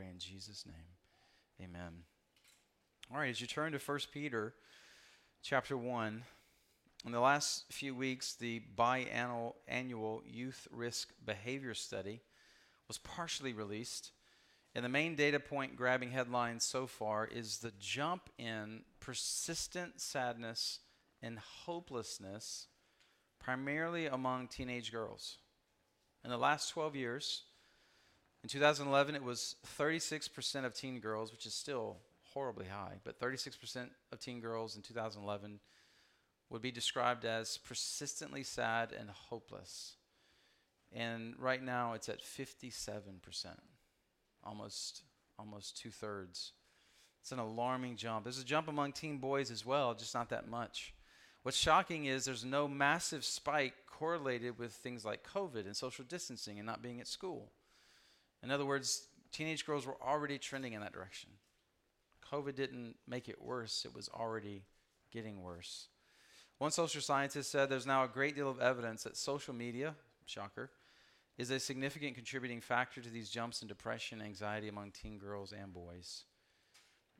pray in Jesus' name. Amen. All right, as you turn to 1 Peter chapter 1, in the last few weeks, the biannual youth risk behavior study was partially released. And the main data point grabbing headline so far is the jump in persistent sadness and hopelessness, primarily among teenage girls. In the last 12 years, in 2011, it was 36% of teen girls, which is still horribly high, but 36% of teen girls in 2011 would be described as persistently sad and hopeless. And right now, it's at 57% almost almost two thirds. It's an alarming jump. There's a jump among teen boys as well, just not that much. What's shocking is there's no massive spike correlated with things like COVID and social distancing and not being at school. In other words, teenage girls were already trending in that direction. COVID didn't make it worse, it was already getting worse. One social scientist said there's now a great deal of evidence that social media, shocker, is a significant contributing factor to these jumps in depression anxiety among teen girls and boys.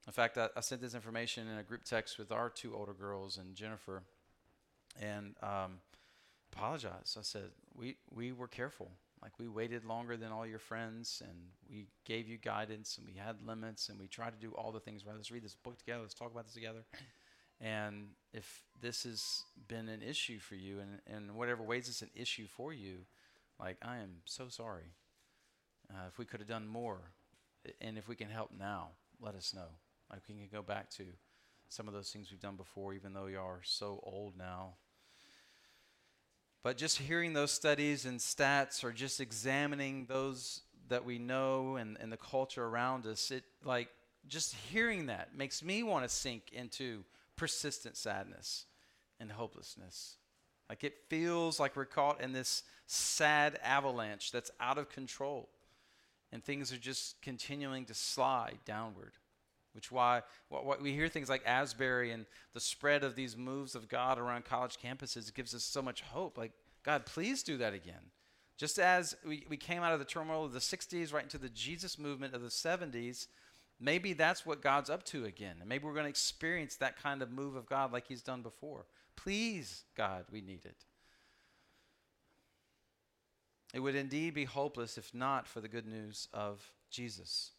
In fact, I, I, sent this information in a group text with our two older girls and Jennifer, and um, apologized. I said we we were careful. Like we waited longer than all your friends, and we gave you guidance, and we had limits, and we tried to do all the things right. Let's read this book together. Let's talk about this together. And if this has been an issue for you, and in whatever ways it's an issue for you, like, I am so sorry. Uh, if we could have done more, and if we can help now, let us know. Like, we can go back to some of those things we've done before, even though we are so old now. But just hearing those studies and stats, or just examining those that we know and, and the culture around us, it like just hearing that makes me want to sink into persistent sadness and hopelessness. Like it feels like we're caught in this sad avalanche that's out of control. And things are just continuing to slide downward. Which why what, we hear things like Asbury and the spread of these moves of God around college campuses gives us so much hope. Like, God, please do that again. Just as we, we came out of the turmoil of the 60s right into the Jesus movement of the 70s, maybe that's what God's up to again. And maybe we're going to experience that kind of move of God like He's done before. Please, God, we need it. It would indeed be hopeless if not for the good news of Jesus.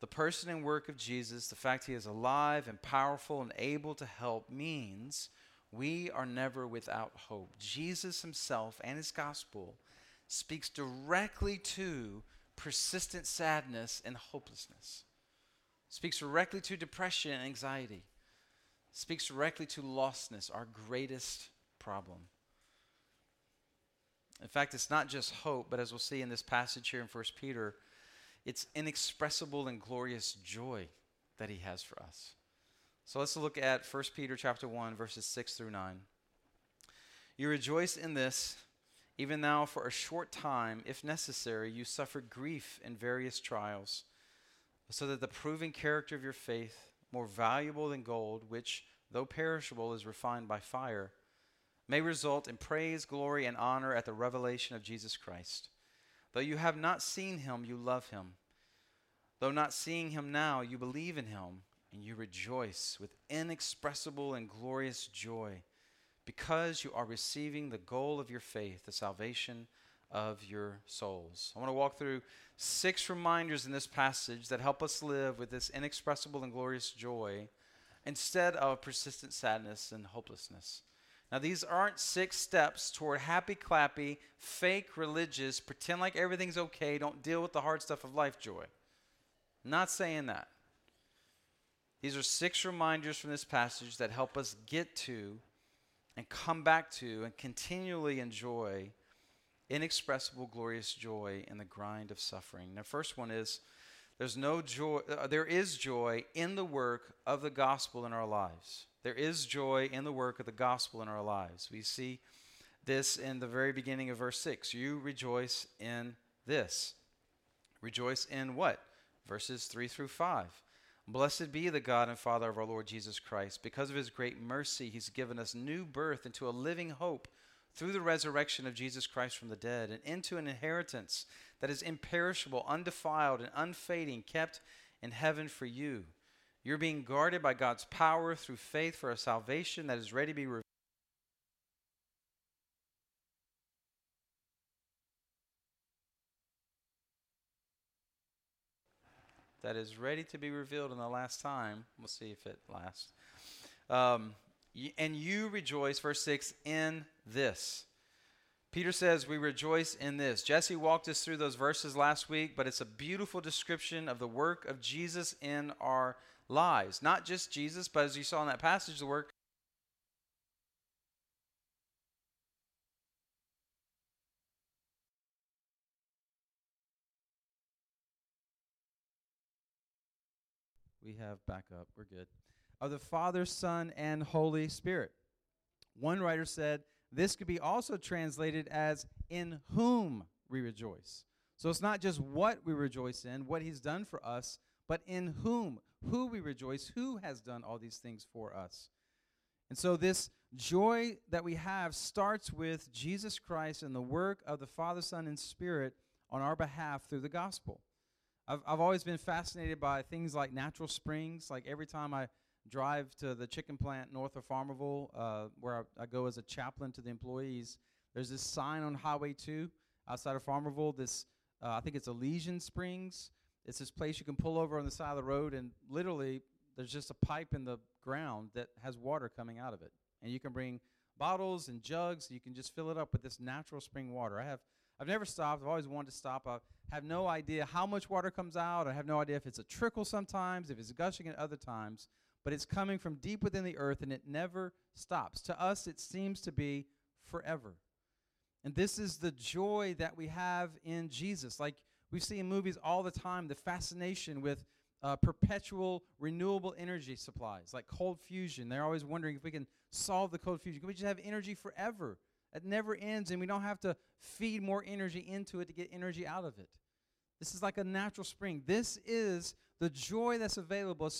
The person and work of Jesus, the fact he is alive and powerful and able to help, means we are never without hope. Jesus himself and his gospel speaks directly to persistent sadness and hopelessness, speaks directly to depression and anxiety, speaks directly to lostness, our greatest problem. In fact, it's not just hope, but as we'll see in this passage here in 1 Peter, it's inexpressible and glorious joy that he has for us. So let's look at 1 Peter chapter 1 verses 6 through 9. You rejoice in this even now for a short time if necessary you suffer grief in various trials so that the proven character of your faith more valuable than gold which though perishable is refined by fire may result in praise, glory, and honor at the revelation of Jesus Christ. Though you have not seen him, you love him. Though not seeing him now, you believe in him, and you rejoice with inexpressible and glorious joy because you are receiving the goal of your faith, the salvation of your souls. I want to walk through six reminders in this passage that help us live with this inexpressible and glorious joy instead of persistent sadness and hopelessness. Now, these aren't six steps toward happy, clappy, fake religious, pretend like everything's okay, don't deal with the hard stuff of life joy. not saying that. These are six reminders from this passage that help us get to and come back to and continually enjoy inexpressible, glorious joy in the grind of suffering. The first one is there's no joy, uh, there is joy in the work of the gospel in our lives. There is joy in the work of the gospel in our lives. We see this in the very beginning of verse 6. You rejoice in this. Rejoice in what? Verses 3 through 5. Blessed be the God and Father of our Lord Jesus Christ. Because of his great mercy, he's given us new birth into a living hope through the resurrection of Jesus Christ from the dead and into an inheritance that is imperishable, undefiled, and unfading, kept in heaven for you. You're being guarded by God's power through faith for a salvation that is ready to be revealed. That is ready to be revealed in the last time. We'll see if it lasts. Um, and you rejoice, verse 6, in this. Peter says, We rejoice in this. Jesse walked us through those verses last week, but it's a beautiful description of the work of Jesus in our lives. Not just Jesus, but as you saw in that passage, the work we have backup. We're good. Of the Father, Son, and Holy Spirit. One writer said, this could be also translated as in whom we rejoice. So it's not just what we rejoice in, what he's done for us, but in whom, who we rejoice, who has done all these things for us. And so this joy that we have starts with Jesus Christ and the work of the Father, Son, and Spirit on our behalf through the gospel. I've, I've always been fascinated by things like natural springs. Like every time I drive to the chicken plant north of Farmerville, uh, where I, I, go as a chaplain to the employees, there's this sign on Highway 2 outside of Farmerville. This, uh, I think it's Elysian Springs. It's this place you can pull over on the side of the road, and literally, there's just a pipe in the ground that has water coming out of it. And you can bring bottles and jugs, you can just fill it up with this natural spring water. I have I've never stopped. I've always wanted to stop. I have no idea how much water comes out. I have no idea if it's a trickle sometimes, if it's gushing at other times but it's coming from deep within the earth and it never stops. To us, it seems to be forever. And this is the joy that we have in Jesus. Like we see in movies all the time, the fascination with uh, perpetual renewable energy supplies, like cold fusion. They're always wondering if we can solve the cold fusion. Can we just have energy forever? It never ends, and we don't have to feed more energy into it to get energy out of it. This is like a natural spring. This is the joy that's available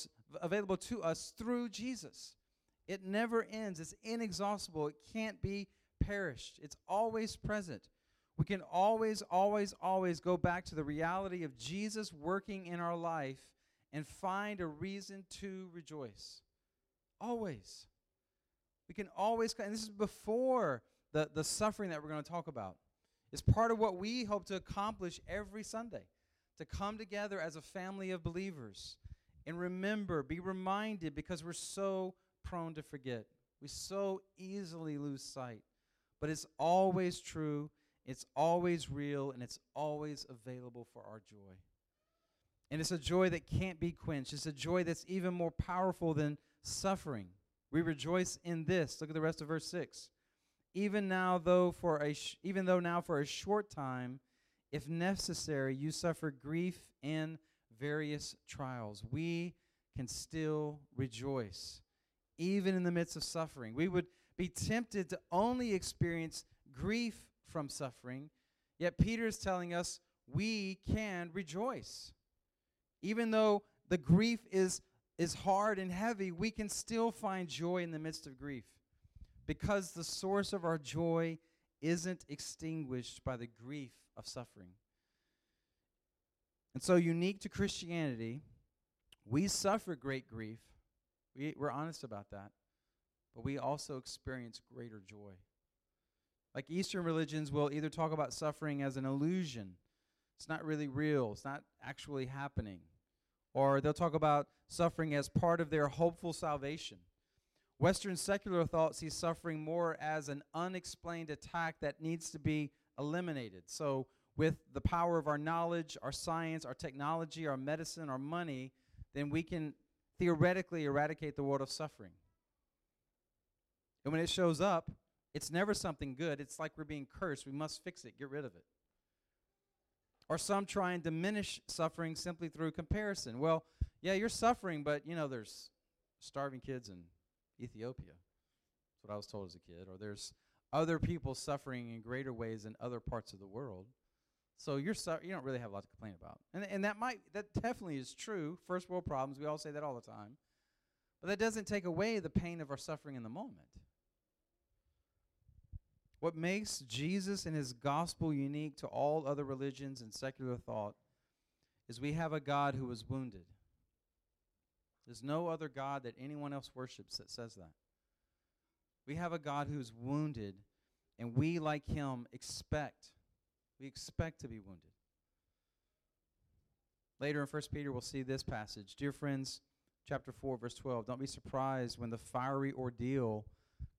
available to us through Jesus. It never ends, it's inexhaustible, it can't be perished, it's always present. We can always, always, always go back to the reality of Jesus working in our life and find a reason to rejoice. Always. We can always, and this is before the, the suffering that we're going to talk about. It's part of what we hope to accomplish every Sunday to come together as a family of believers and remember, be reminded because we're so prone to forget. We so easily lose sight. But it's always true, it's always real, and it's always available for our joy. And it's a joy that can't be quenched. It's a joy that's even more powerful than suffering. We rejoice in this. Look at the rest of verse 6. Even now though for a sh- even though now for a short time if necessary you suffer grief in various trials, we can still rejoice, even in the midst of suffering. We would be tempted to only experience grief from suffering, yet Peter is telling us we can rejoice. Even though the grief is, is hard and heavy, we can still find joy in the midst of grief because the source of our joy isn't extinguished by the grief of suffering. And so, unique to Christianity, we suffer great grief. We, we're honest about that. But we also experience greater joy. Like Eastern religions will either talk about suffering as an illusion, it's not really real, it's not actually happening. Or they'll talk about suffering as part of their hopeful salvation. Western secular thought sees suffering more as an unexplained attack that needs to be eliminated. So with the power of our knowledge, our science, our technology, our medicine, our money, then we can theoretically eradicate the world of suffering. And when it shows up, it's never something good. It's like we're being cursed. We must fix it, get rid of it. Or some try and diminish suffering simply through comparison. Well, yeah, you're suffering, but you know, there's starving kids in Ethiopia. That's what I was told as a kid. Or there's other people suffering in greater ways in other parts of the world. So you're su- you don't really have a lot to complain about. And, and that might that definitely is true. First world problems, we all say that all the time. But that doesn't take away the pain of our suffering in the moment. What makes Jesus and his gospel unique to all other religions and secular thought is we have a God who was wounded. There's no other God that anyone else worships that says that. We have a God who's wounded, and we, like him, expect. We expect to be wounded. Later in 1 Peter, we'll see this passage. Dear friends, chapter 4, verse 12, don't be surprised when the fiery ordeal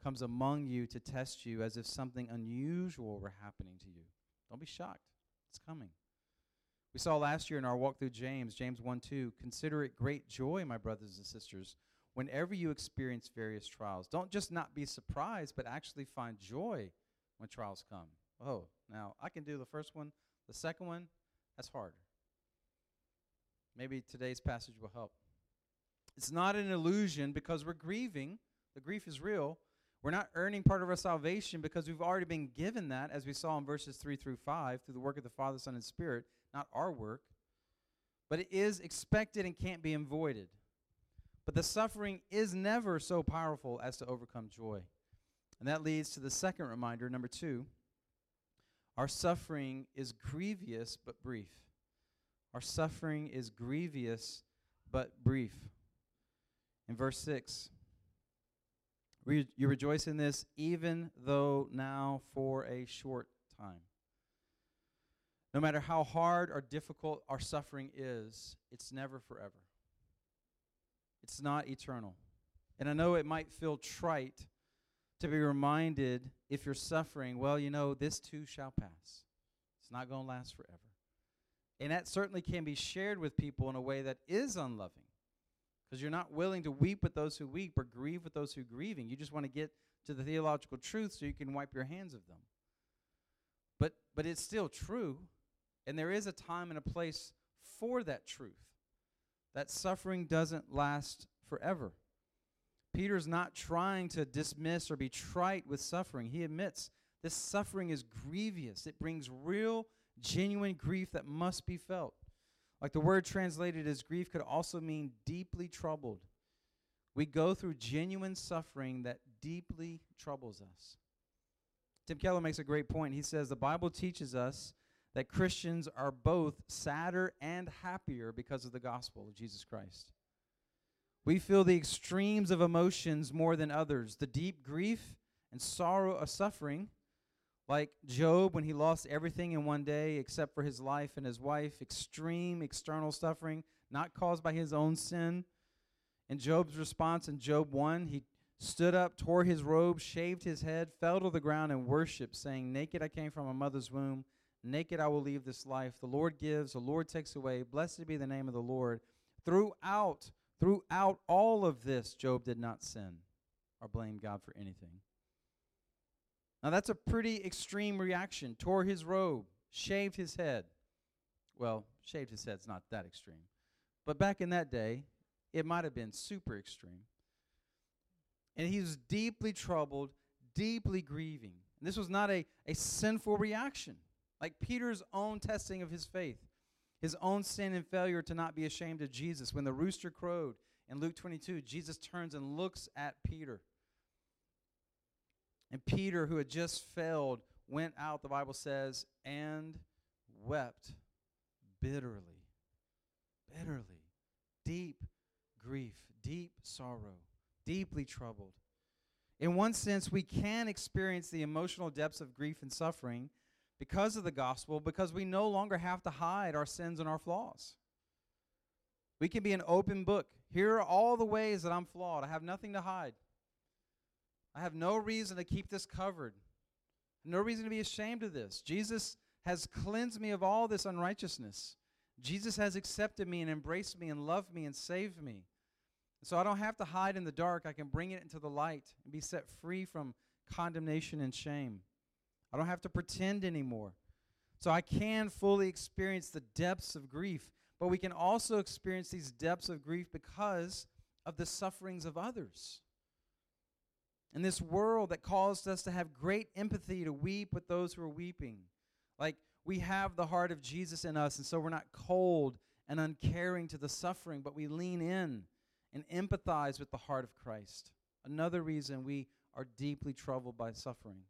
comes among you to test you as if something unusual were happening to you. Don't be shocked. It's coming. We saw last year in our walk through James, James 1 2, consider it great joy, my brothers and sisters, whenever you experience various trials. Don't just not be surprised, but actually find joy when trials come. Oh, now I can do the first one. The second one, that's harder. Maybe today's passage will help. It's not an illusion because we're grieving. The grief is real. We're not earning part of our salvation because we've already been given that, as we saw in verses 3 through 5, through the work of the Father, Son, and Spirit, not our work. But it is expected and can't be avoided. But the suffering is never so powerful as to overcome joy. And that leads to the second reminder, number two. Our suffering is grievous but brief. Our suffering is grievous but brief. In verse 6, you rejoice in this even though now for a short time. No matter how hard or difficult our suffering is, it's never forever. It's not eternal. And I know it might feel trite to be reminded if you're suffering, well, you know, this too shall pass. It's not going to last forever. And that certainly can be shared with people in a way that is unloving because you're not willing to weep with those who weep or grieve with those who are grieving. You just want to get to the theological truth so you can wipe your hands of them. But but it's still true, and there is a time and a place for that truth. That suffering doesn't last forever. Peter's not trying to dismiss or be trite with suffering. He admits this suffering is grievous. It brings real, genuine grief that must be felt. Like the word translated as grief could also mean deeply troubled. We go through genuine suffering that deeply troubles us. Tim Keller makes a great point. He says the Bible teaches us that Christians are both sadder and happier because of the gospel of Jesus Christ. We feel the extremes of emotions more than others the deep grief and sorrow of suffering like Job, when he lost everything in one day except for his life and his wife, extreme external suffering, not caused by his own sin. And Job's response in Job 1, he stood up, tore his robe, shaved his head, fell to the ground, and worshiped, saying, Naked I came from a mother's womb, naked I will leave this life. The Lord gives, the Lord takes away. Blessed be the name of the Lord. Throughout, throughout all of this, Job did not sin or blame God for anything. Now, that's a pretty extreme reaction. Tore his robe, shaved his head. Well, shaved his head's not that extreme. But back in that day, it might have been super extreme. And he was deeply troubled, deeply grieving. And this was not a, a sinful reaction, like Peter's own testing of his faith, his own sin and failure to not be ashamed of Jesus. When the rooster crowed in Luke 22, Jesus turns and looks at Peter. And Peter, who had just failed, went out, the Bible says, and wept bitterly. Bitterly. Deep grief, deep sorrow, deeply troubled. In one sense, we can experience the emotional depths of grief and suffering because of the gospel, because we no longer have to hide our sins and our flaws. We can be an open book. Here are all the ways that I'm flawed. I have nothing to hide. I have no reason to keep this covered. No reason to be ashamed of this. Jesus has cleansed me of all this unrighteousness. Jesus has accepted me and embraced me and loved me and saved me. So I don't have to hide in the dark. I can bring it into the light and be set free from condemnation and shame. I don't have to pretend anymore. So I can fully experience the depths of grief, but we can also experience these depths of grief because of the sufferings of others in this world that caused us to have great empathy to weep with those who are weeping. Like we have the heart of Jesus in us, and so we're not cold and uncaring to the suffering, but we lean in and empathize with the heart of Christ. Another reason we are deeply troubled by suffering.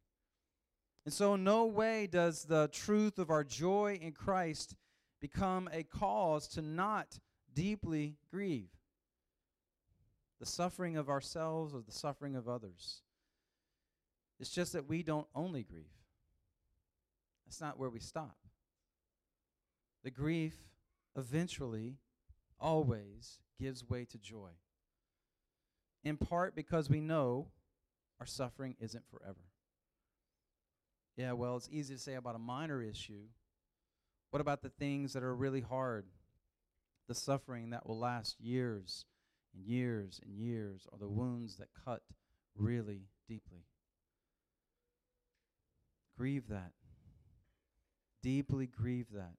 And so, no way does the truth of our joy in Christ become a cause to not deeply grieve the suffering of ourselves or the suffering of others. It's just that we don't only grieve. That's not where we stop. The grief eventually, always gives way to joy. In part because we know our suffering isn't forever. Yeah, well, it's easy to say about a minor issue. What about the things that are really hard? The suffering that will last years and years and years, are the wounds that cut really deeply. Grieve that. Deeply grieve that.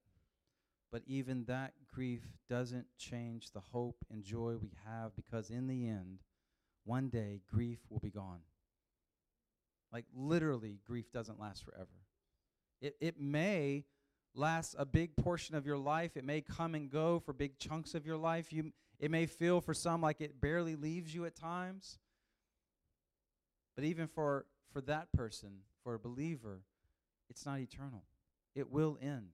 But even that grief doesn't change the hope and joy we have because in the end, one day grief will be gone. Like literally, grief doesn't last forever. It, it may last a big portion of your life. It may come and go for big chunks of your life. You, it may feel for some like it barely leaves you at times. But even for, for that person, for a believer, it's not eternal. It will end.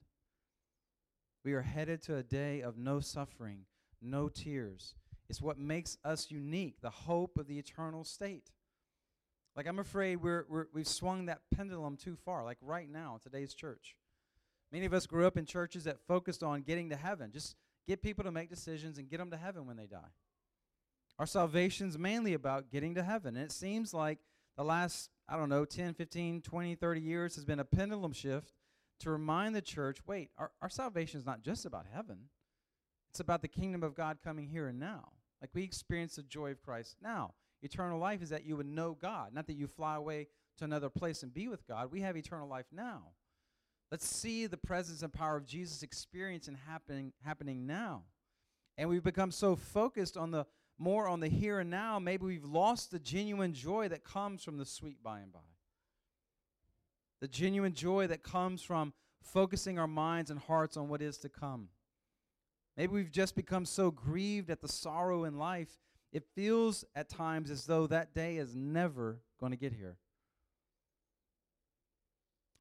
We are headed to a day of no suffering, no tears. It's what makes us unique, the hope of the eternal state. Like, I'm afraid we're, we're, we've swung that pendulum too far, like right now, today's church. Many of us grew up in churches that focused on getting to heaven. Just get people to make decisions and get them to heaven when they die. Our salvation is mainly about getting to heaven. And it seems like the last, I don't know, 10, 15, 20, 30 years has been a pendulum shift to remind the church wait, our, our salvation is not just about heaven, it's about the kingdom of God coming here and now. Like we experience the joy of Christ now. Eternal life is that you would know God, not that you fly away to another place and be with God. We have eternal life now. Let's see the presence and power of Jesus experience and happening happening now. And we've become so focused on the more on the here and now, maybe we've lost the genuine joy that comes from the sweet by and by the genuine joy that comes from focusing our minds and hearts on what is to come. Maybe we've just become so grieved at the sorrow in life, it feels at times as though that day is never going to get here.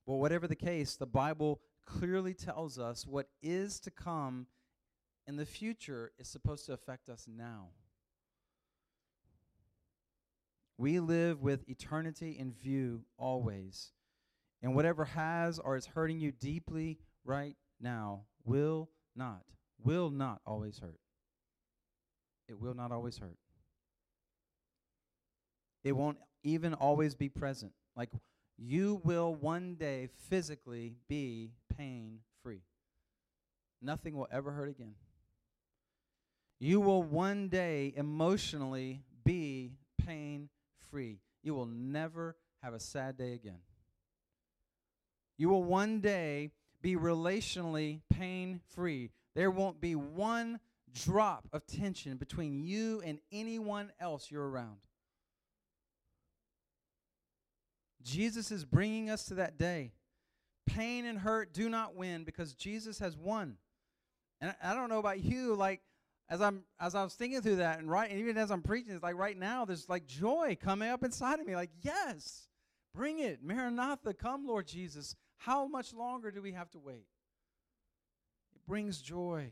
Well, whatever the case, the Bible clearly tells us what is to come in the future is supposed to affect us now. We live with eternity in view always. And whatever has or is hurting you deeply right now will not, will not always hurt. It will not always hurt. It won't even always be present. Like you will one day physically be pain free. Nothing will ever hurt again. You will one day emotionally be pain free. You will never have a sad day again. You will one day be relationally pain free. There won't be one drop of tension between you and anyone else you're around. Jesus is bringing us to that day. Pain and hurt do not win because Jesus has won. And I don't know about you, like as I'm as I was thinking through that, and right, and even as I'm preaching, it's like right now there's like joy coming up inside of me. Like yes, bring it, Maranatha, come, Lord Jesus. How much longer do we have to wait? It brings joy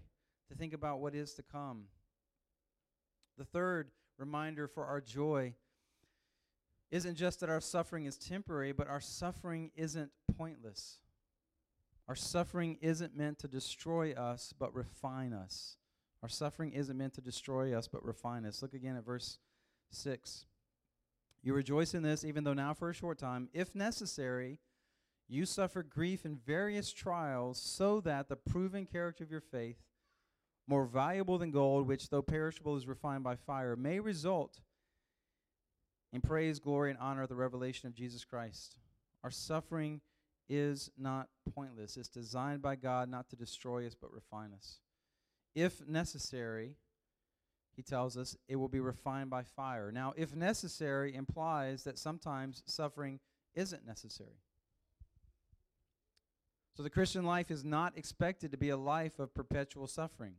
to think about what is to come. The third reminder for our joy isn't just that our suffering is temporary, but our suffering isn't pointless. Our suffering isn't meant to destroy us, but refine us. Our suffering isn't meant to destroy us, but refine us. Look again at verse 6. You rejoice in this, even though now for a short time, if necessary, you suffer grief in various trials, so that the proven character of your faith, more valuable than gold, which though perishable is refined by fire, may result in praise, glory, and honor at the revelation of Jesus Christ. Our suffering is not pointless. It's designed by God not to destroy us, but refine us. If necessary, he tells us, it will be refined by fire. Now, if necessary implies that sometimes suffering isn't necessary. So the Christian life is not expected to be a life of perpetual suffering.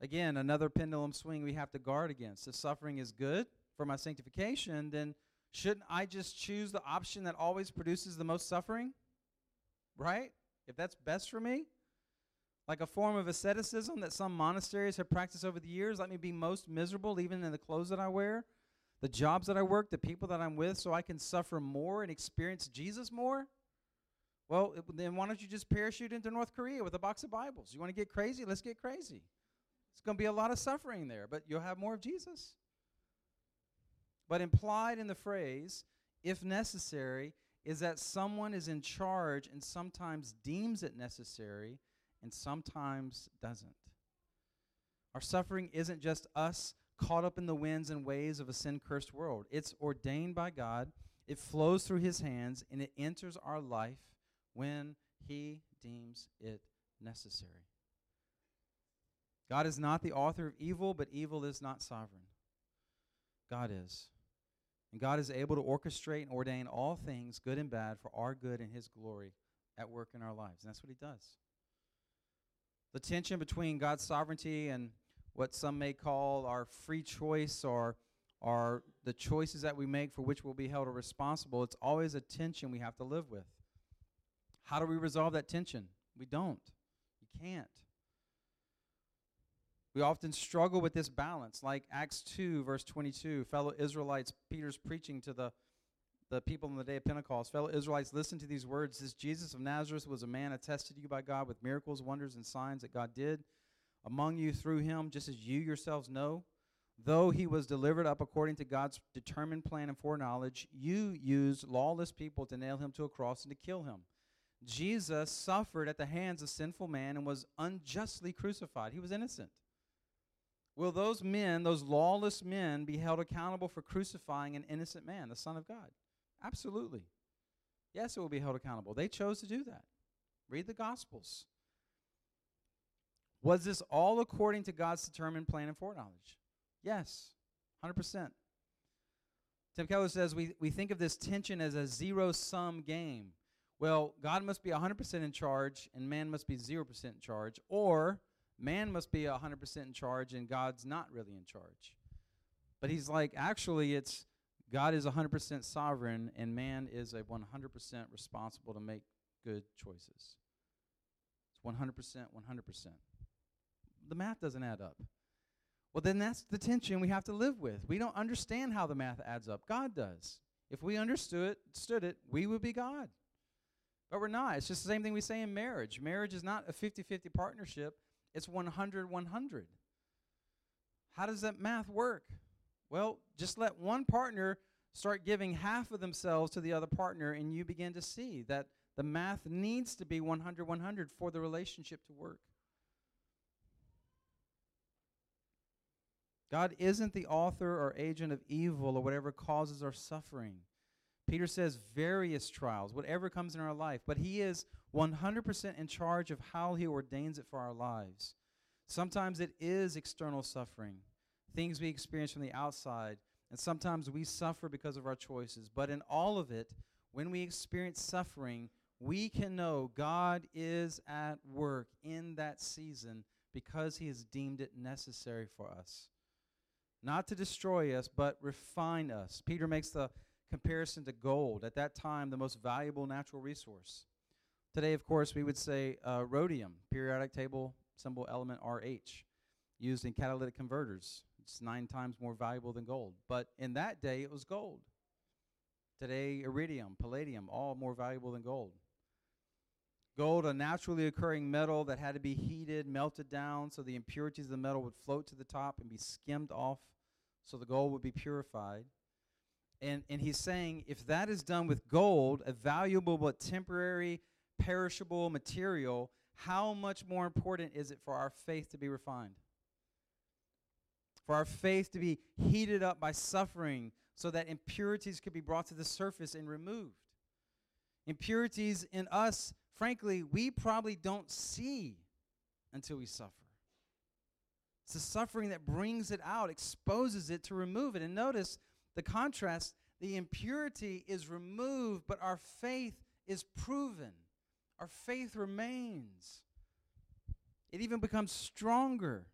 Again, another pendulum swing we have to guard against. If suffering is good for my sanctification, then Shouldn't I just choose the option that always produces the most suffering? Right? If that's best for me? Like a form of asceticism that some monasteries have practiced over the years, let me be most miserable even in the clothes that I wear, the jobs that I work, the people that I'm with, so I can suffer more and experience Jesus more? Well, then why don't you just parachute into North Korea with a box of Bibles? You want to get crazy? Let's get crazy. It's going to be a lot of suffering there, but you'll have more of Jesus. But implied in the phrase, if necessary, is that someone is in charge and sometimes deems it necessary and sometimes doesn't. Our suffering isn't just us caught up in the winds and waves of a sin cursed world, it's ordained by God, it flows through His hands, and it enters our life when He deems it necessary. God is not the author of evil, but evil is not sovereign. God is. And God is able to orchestrate and ordain all things, good and bad, for our good and His glory at work in our lives. And that's what He does. The tension between God's sovereignty and what some may call our free choice or, or the choices that we make for which we'll be held responsible, it's always a tension we have to live with. How do we resolve that tension? We don't. You can't. We often struggle with this balance, like Acts 2, verse 22. Fellow Israelites, Peter's preaching to the, the people on the day of Pentecost. Fellow Israelites, listen to these words. This Jesus of Nazareth was a man attested to you by God with miracles, wonders, and signs that God did among you through him, just as you yourselves know. Though he was delivered up according to God's determined plan and foreknowledge, you used lawless people to nail him to a cross and to kill him. Jesus suffered at the hands of sinful man and was unjustly crucified. He was innocent. Will those men, those lawless men, be held accountable for crucifying an innocent man, the Son of God? Absolutely. Yes, it will be held accountable. They chose to do that. Read the Gospels. Was this all according to God's determined plan and foreknowledge? Yes, 100%. Tim Keller says we, we think of this tension as a zero sum game. Well, God must be 100% in charge and man must be 0% in charge, or man must be 100% in charge and God's not really in charge. But he's like, actually, it's God is 100% sovereign and man is a 100% responsible to make good choices. It's 100%, 100%. The math doesn't add up. Well, then that's the tension we have to live with. We don't understand how the math adds up. God does. If we understood it, stood it, we would be God. But we're not. It's just the same thing we say in marriage. Marriage is not a 50 50 partnership, it's 100 100. How does that math work? Well, just let one partner start giving half of themselves to the other partner, and you begin to see that the math needs to be 100 100 for the relationship to work. God isn't the author or agent of evil or whatever causes our suffering. Peter says various trials, whatever comes in our life, but he is 100% in charge of how he ordains it for our lives. Sometimes it is external suffering, things we experience from the outside, and sometimes we suffer because of our choices. But in all of it, when we experience suffering, we can know God is at work in that season because he has deemed it necessary for us. Not to destroy us, but refine us. Peter makes the comparison to gold, at that time, the most valuable natural resource. Today, of course, we would say uh, rhodium, periodic table symbol element RH, used in catalytic converters. It's nine times more valuable than gold. But in that day, it was gold. Today, iridium, palladium, all more valuable than gold. Gold, a naturally occurring metal that had to be heated, melted down, so the impurities of the metal would float to the top and be skimmed off, so the gold would be purified. And, and he's saying if that is done with gold, a valuable but temporary, perishable material, how much more important is it for our faith to be refined? For our faith to be heated up by suffering so that impurities could be brought to the surface and removed. Impurities in us, frankly, we probably don't see until we suffer. It's the suffering that brings it out, exposes it to remove it. And notice the contrast the impurity is removed, but our faith is proven. Our faith remains. It even becomes stronger.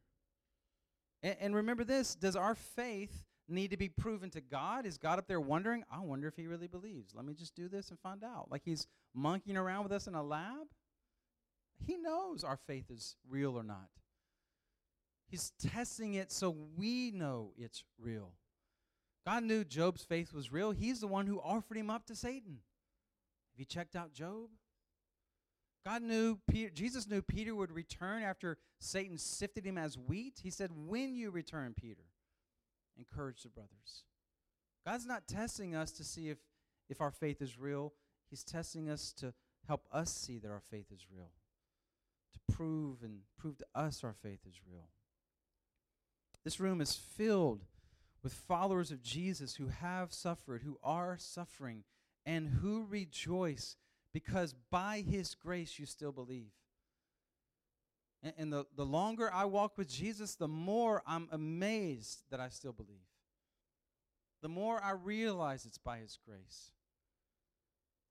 And, and remember this does our faith need to be proven to God? Is God up there wondering, I wonder if he really believes? Let me just do this and find out. Like he's monkeying around with us in a lab? He knows our faith is real or not. He's testing it so we know it's real. God knew Job's faith was real. He's the one who offered him up to Satan. Have you checked out Job? God knew Peter, Jesus knew Peter would return after Satan sifted him as wheat. He said, When you return, Peter, encourage the brothers. God's not testing us to see if, if our faith is real. He's testing us to help us see that our faith is real, to prove and prove to us our faith is real. This room is filled with followers of Jesus who have suffered, who are suffering, and who rejoice because by his grace you still believe. And, and, the, the longer I walk with Jesus, the more I'm amazed that I still believe. The more I realize it's by his grace.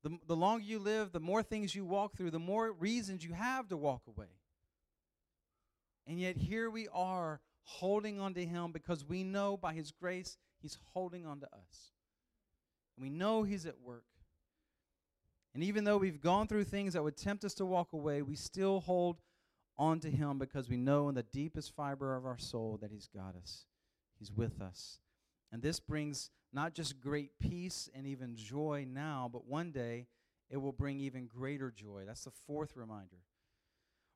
The, the longer you live, the more things you walk through, the more reasons you have to walk away. And yet here we are holding on to him because we know by his grace he's holding on to us. And we know he's at work. And even though we've gone through things that would tempt us to walk away, we still hold on to Him because we know in the deepest fiber of our soul that He's got us, He's with us. And this brings not just great peace and even joy now, but one day it will bring even greater joy. That's the fourth reminder.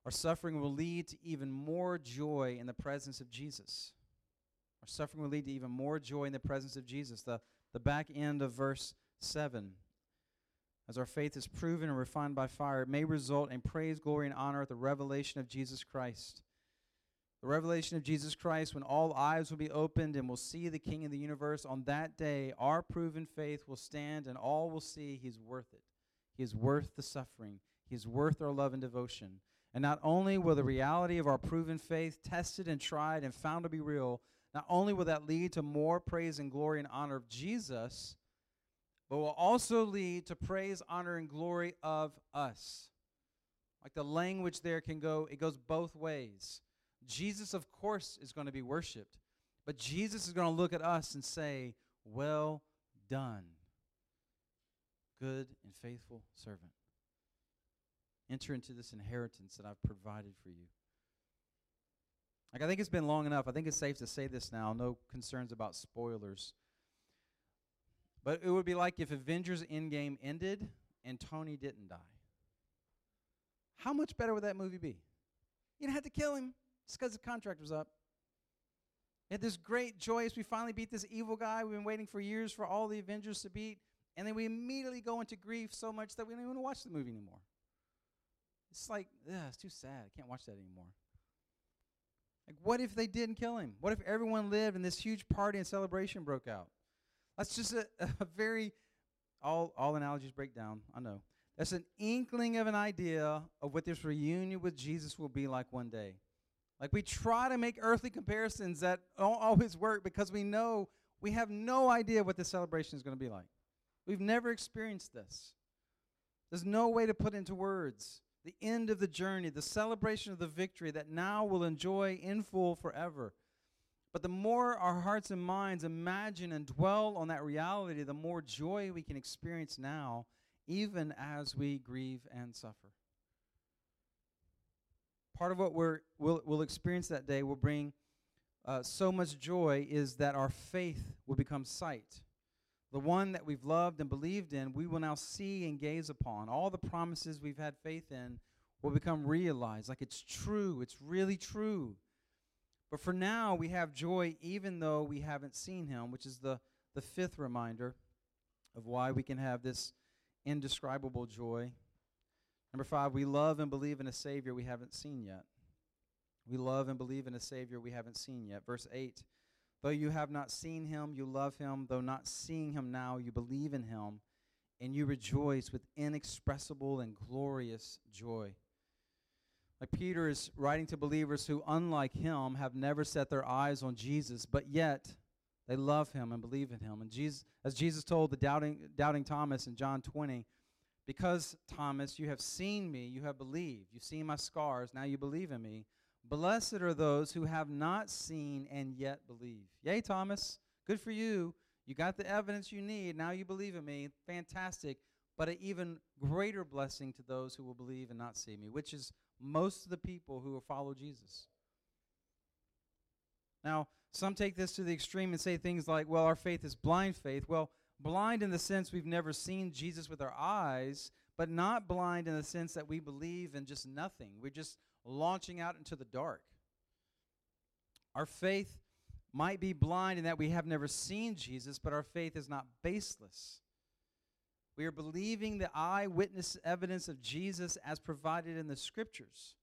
Our suffering will lead to even more joy in the presence of Jesus. Our suffering will lead to even more joy in the presence of Jesus. The, the back end of verse 7 as our faith is proven and refined by fire, it may result in praise, glory, and honor at the revelation of Jesus Christ. The revelation of Jesus Christ, when all eyes will be opened and will see the King of the universe, on that day, our proven faith will stand and all will see He's worth it. He is worth the suffering, He is worth our love and devotion. And not only will the reality of our proven faith, tested and tried and found to be real, not only will that lead to more praise and glory and honor of Jesus, but will also lead to praise, honor, and glory of us. Like the language there can go, it goes both ways. Jesus, of course, is going to be worshiped, but Jesus is going to look at us and say, Well done, good and faithful servant. Enter into this inheritance that I've provided for you. Like, I think it's been long enough. I think it's safe to say this now. No concerns about spoilers. But it would be like if Avengers Endgame ended and Tony didn't die. How much better would that movie be? You didn't have to kill him just because the contract was up. You had this great joy as we finally beat this evil guy we've been waiting for years for all the Avengers to beat. And then we immediately go into grief so much that we don't even want to watch the movie anymore. It's like, ugh, it's too sad. I can't watch that anymore. Like, what if they didn't kill him? What if everyone lived and this huge party and celebration broke out? That's just a, a very, all, all analogies break down, I know. That's an inkling of an idea of what this reunion with Jesus will be like one day. Like we try to make earthly comparisons that don't always work because we know we have no idea what the celebration is going to be like. We've never experienced this. There's no way to put into words the end of the journey, the celebration of the victory that now we'll enjoy in full forever. But the more our hearts and minds imagine and dwell on that reality, the more joy we can experience now, even as we grieve and suffer. Part of what we're, we'll, we'll experience that day will bring uh, so much joy is that our faith will become sight. The one that we've loved and believed in, we will now see and gaze upon. All the promises we've had faith in will become realized like it's true, it's really true. But for now, we have joy even though we haven't seen him, which is the, the fifth reminder of why we can have this indescribable joy. Number five, we love and believe in a Savior we haven't seen yet. We love and believe in a Savior we haven't seen yet. Verse 8 Though you have not seen him, you love him. Though not seeing him now, you believe in him, and you rejoice with inexpressible and glorious joy. Like Peter is writing to believers who, unlike him, have never set their eyes on Jesus, but yet they love him and believe in him. And Jesus, as Jesus told the doubting, doubting Thomas in John 20, because, Thomas, you have seen me, you have believed. You've seen my scars, now you believe in me. Blessed are those who have not seen and yet believe. Yay, Thomas, Good for you. You got the evidence you need. Now you believe in me. Fantastic. But an even greater blessing to those who will believe and not see me, which is most of the people who will follow Jesus. Now, some take this to the extreme and say things like, well, our faith is blind faith. Well, blind in the sense we've never seen Jesus with our eyes, but not blind in the sense that we believe in just nothing. We're just launching out into the dark. Our faith might be blind in that we have never seen Jesus, but our faith is not baseless. We are believing the eyewitness evidence of Jesus as provided in the scriptures.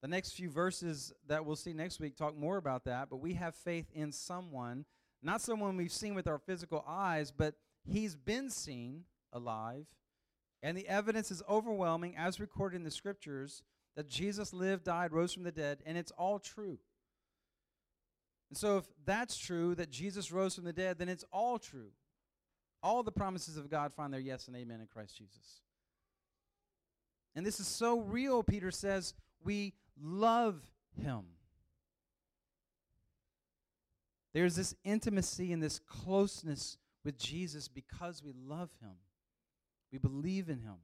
The next few verses that we'll see next week talk more about that, but we have faith in someone, not someone we've seen with our physical eyes, but he's been seen alive. And the evidence is overwhelming, as recorded in the scriptures, that Jesus lived, died, rose from the dead, and it's all true. And so, if that's true, that Jesus rose from the dead, then it's all true. All the promises of God find their yes and amen in Christ Jesus. And this is so real, Peter says, we love him. There's this intimacy and this closeness with Jesus because we love him. We believe in him.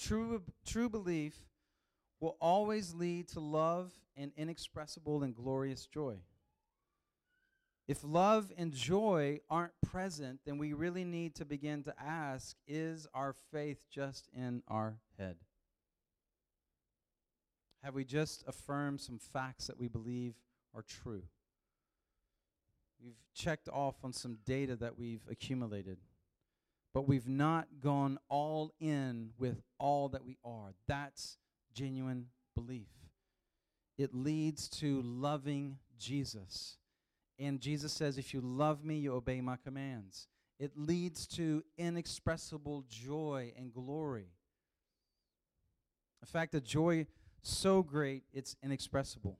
True, true belief will always lead to love and inexpressible and glorious joy. If love and joy aren't present, then we really need to begin to ask is our faith just in our head? Have we just affirmed some facts that we believe are true? We've checked off on some data that we've accumulated, but we've not gone all in with all that we are. That's genuine belief. It leads to loving Jesus and Jesus says, If you love me, you obey my commands. It leads to inexpressible joy and glory. In fact, a joy so great, it's inexpressible.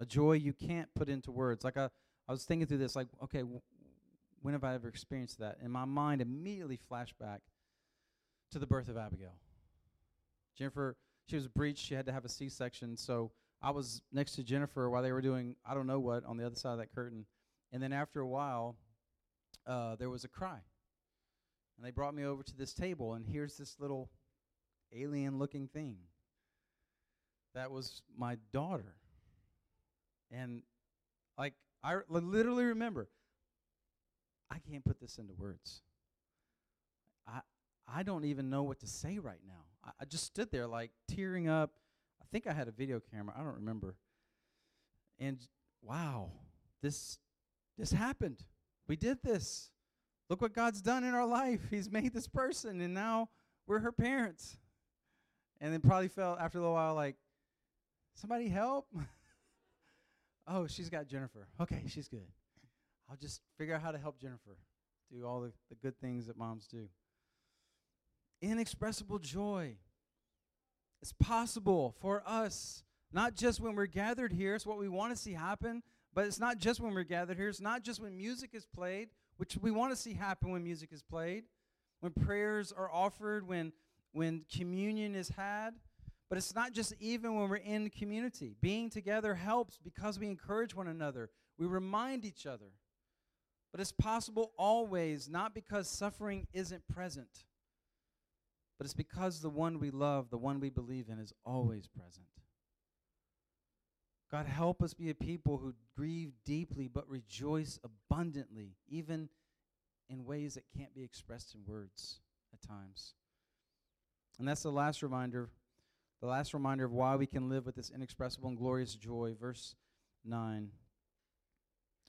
A joy you can't put into words. Like I, I was thinking through this, like, okay, w- when have I ever experienced that? And my mind immediately flashed back to the birth of Abigail. Jennifer, she was breached. She had to have a C section. So I was next to Jennifer while they were doing I don't know what on the other side of that curtain, and then after a while, uh, there was a cry, and they brought me over to this table, and here's this little alien-looking thing. That was my daughter, and like I literally remember. I can't put this into words. I I don't even know what to say right now. I, I just stood there like tearing up I think I had a video camera. I don't remember. And wow, this this happened. We did this. Look what God's done in our life. He's made this person, and now we're her parents. And then probably felt after a little while like, somebody help. oh, she's got Jennifer. Okay, she's good. I'll just figure out how to help Jennifer do all the, the good things that moms do. Inexpressible joy. It's possible for us, not just when we're gathered here, it's what we want to see happen, but it's not just when we're gathered here, it's not just when music is played, which we want to see happen when music is played, when prayers are offered, when when communion is had, but it's not just even when we're in community. Being together helps because we encourage one another. We remind each other. But it's possible always, not because suffering isn't present but it's because the one we love, the one we believe in, is always present. God, help us be a people who grieve deeply but rejoice abundantly, even in ways that can't be expressed in words at times. And that's the last reminder, the last reminder of why we can live with this inexpressible and glorious joy. Verse 9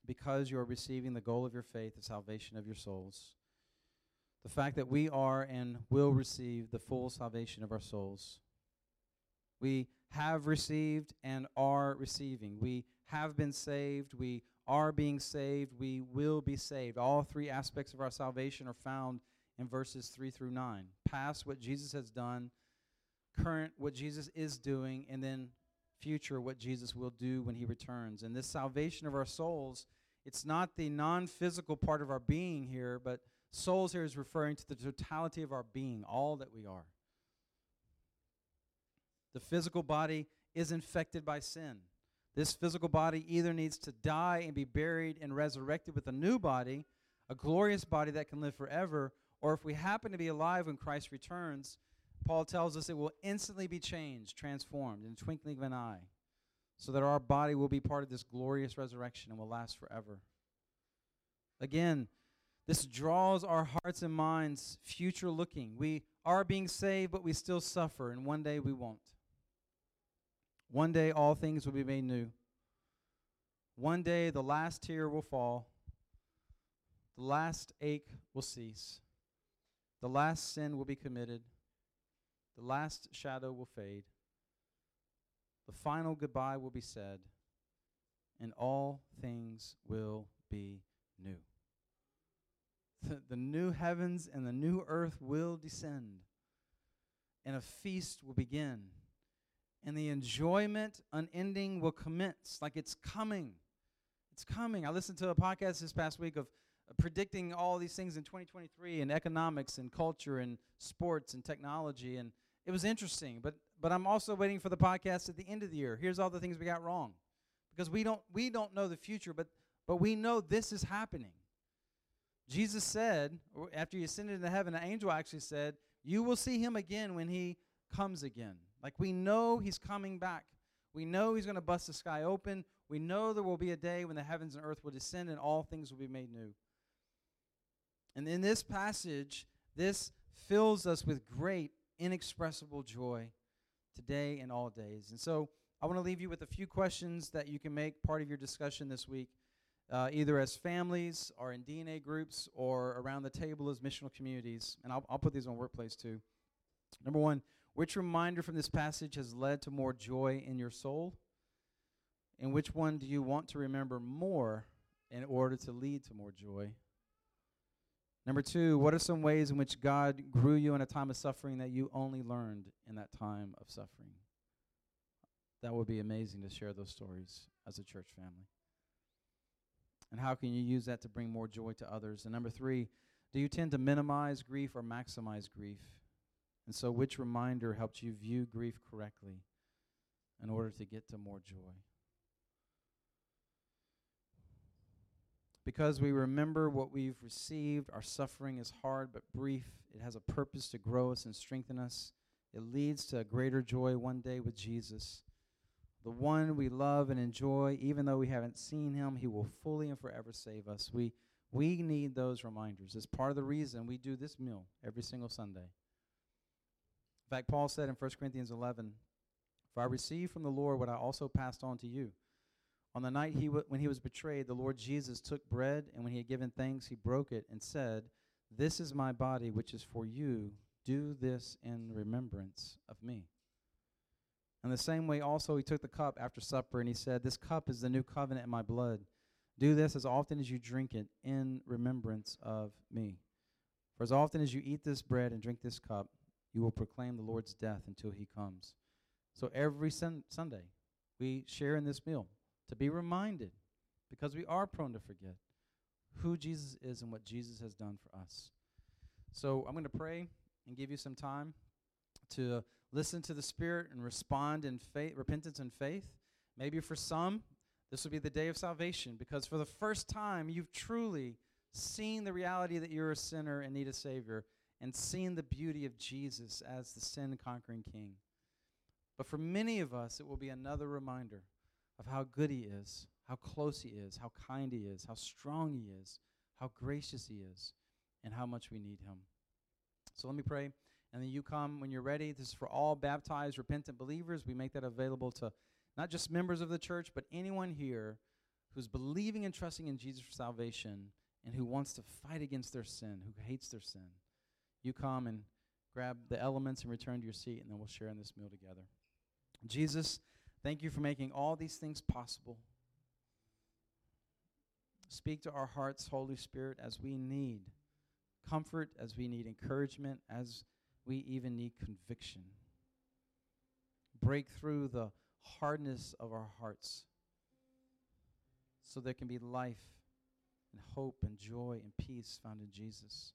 Because you are receiving the goal of your faith, the salvation of your souls the fact that we are and will receive the full salvation of our souls. We have received and are receiving. We have been saved. We are being saved. We will be saved. All three aspects of our salvation are found in verses 3 through 9. Past, what Jesus has done, current, what Jesus is doing, and then future, what Jesus will do when he returns. And this salvation of our souls, it's not the non physical part of our being here, but Souls here is referring to the totality of our being, all that we are. The physical body is infected by sin. This physical body either needs to die and be buried and resurrected with a new body, a glorious body that can live forever, or if we happen to be alive when Christ returns, Paul tells us it will instantly be changed, transformed in the twinkling of an eye, so that our body will be part of this glorious resurrection and will last forever. Again, this draws our hearts and minds future looking. We are being saved, but we still suffer, and one day we won't. One day all things will be made new. One day the last tear will fall, the last ache will cease, the last sin will be committed, the last shadow will fade, the final goodbye will be said, and all things will be new. The, the new heavens and the new earth will descend, and a feast will begin and the enjoyment unending will commence. Like it's coming. It's coming. I listened to a podcast this past week of uh, predicting all these things in 2023 and economics and culture and sports and technology and it was interesting but but i'm also waiting for the podcast at the end of the year. Here's all the things we got wrong. Because we don't we don't know the future but but we know this is happening jesus said after he ascended into heaven an angel actually said you will see him again when he comes again like we know he's coming back. We know he's going to bust the sky open. We know there will be a day when the heavens and earth will descend and all things will be made new. And in this passage, this fills us with great, inexpressible joy today and all days. And so I want to leave you with a few questions that you can make part of your discussion this week, uh, either as families or in DNA groups or around the table as missional communities. And I'll, I'll put these on Workplace too. Number one, which reminder from this passage has led to more joy in your soul? And which one do you want to remember more in order to lead to more joy? Number two, what are some ways in which God grew you in a time of suffering that you only learned in that time of suffering? That would be amazing to share those stories as a church family. And how can you use that to bring more joy to others? And number three, do you tend to minimize grief or maximize grief? And so, which reminder helped you view grief correctly in order to get to more joy? Because we remember what we've received, our suffering is hard but brief. It has a purpose to grow us and strengthen us. It leads to a greater joy one day with Jesus. The one we love and enjoy, even though we haven't seen him, he will fully and forever save us. We, we need those reminders. It's part of the reason we do this meal every single Sunday. In fact, Paul said in 1 Corinthians 11, For I received from the Lord what I also passed on to you. On the night he w- when he was betrayed, the Lord Jesus took bread, and when he had given thanks, he broke it and said, This is my body, which is for you. Do this in remembrance of me. In the same way, also, he took the cup after supper, and he said, This cup is the new covenant in my blood. Do this as often as you drink it in remembrance of me. For as often as you eat this bread and drink this cup, you will proclaim the Lord's death until he comes. So every sun- Sunday, we share in this meal to be reminded, because we are prone to forget, who Jesus is and what Jesus has done for us. So I'm going to pray and give you some time to listen to the Spirit and respond in faith, repentance and faith. Maybe for some, this will be the day of salvation because for the first time, you've truly seen the reality that you're a sinner and need a Savior and seen the beauty of Jesus as the sin conquering king. But for many of us, it will be another reminder of how good he is, how close he is, how kind he is, how strong he is, how gracious he is, and how much we need him. So let me pray. And then you come when you're ready. This is for all baptized, repentant believers. We make that available to not just members of the church, but anyone here who's believing and trusting in Jesus for salvation and who wants to fight against their sin, who hates their sin you come and grab the elements and return to your seat, and then we'll share in this meal together. Jesus, thank you for making all these things possible. Speak to our hearts, Holy Spirit, as we need comfort, as we need encouragement, as we even need conviction. Break through the hardness of our hearts so there can be life and hope and joy and peace found in Jesus.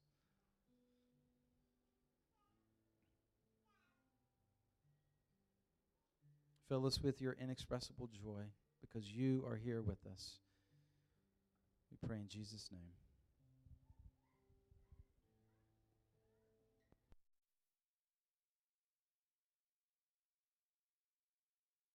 Fill us with your inexpressible joy. because you are here with us. We pray in Jesus' name.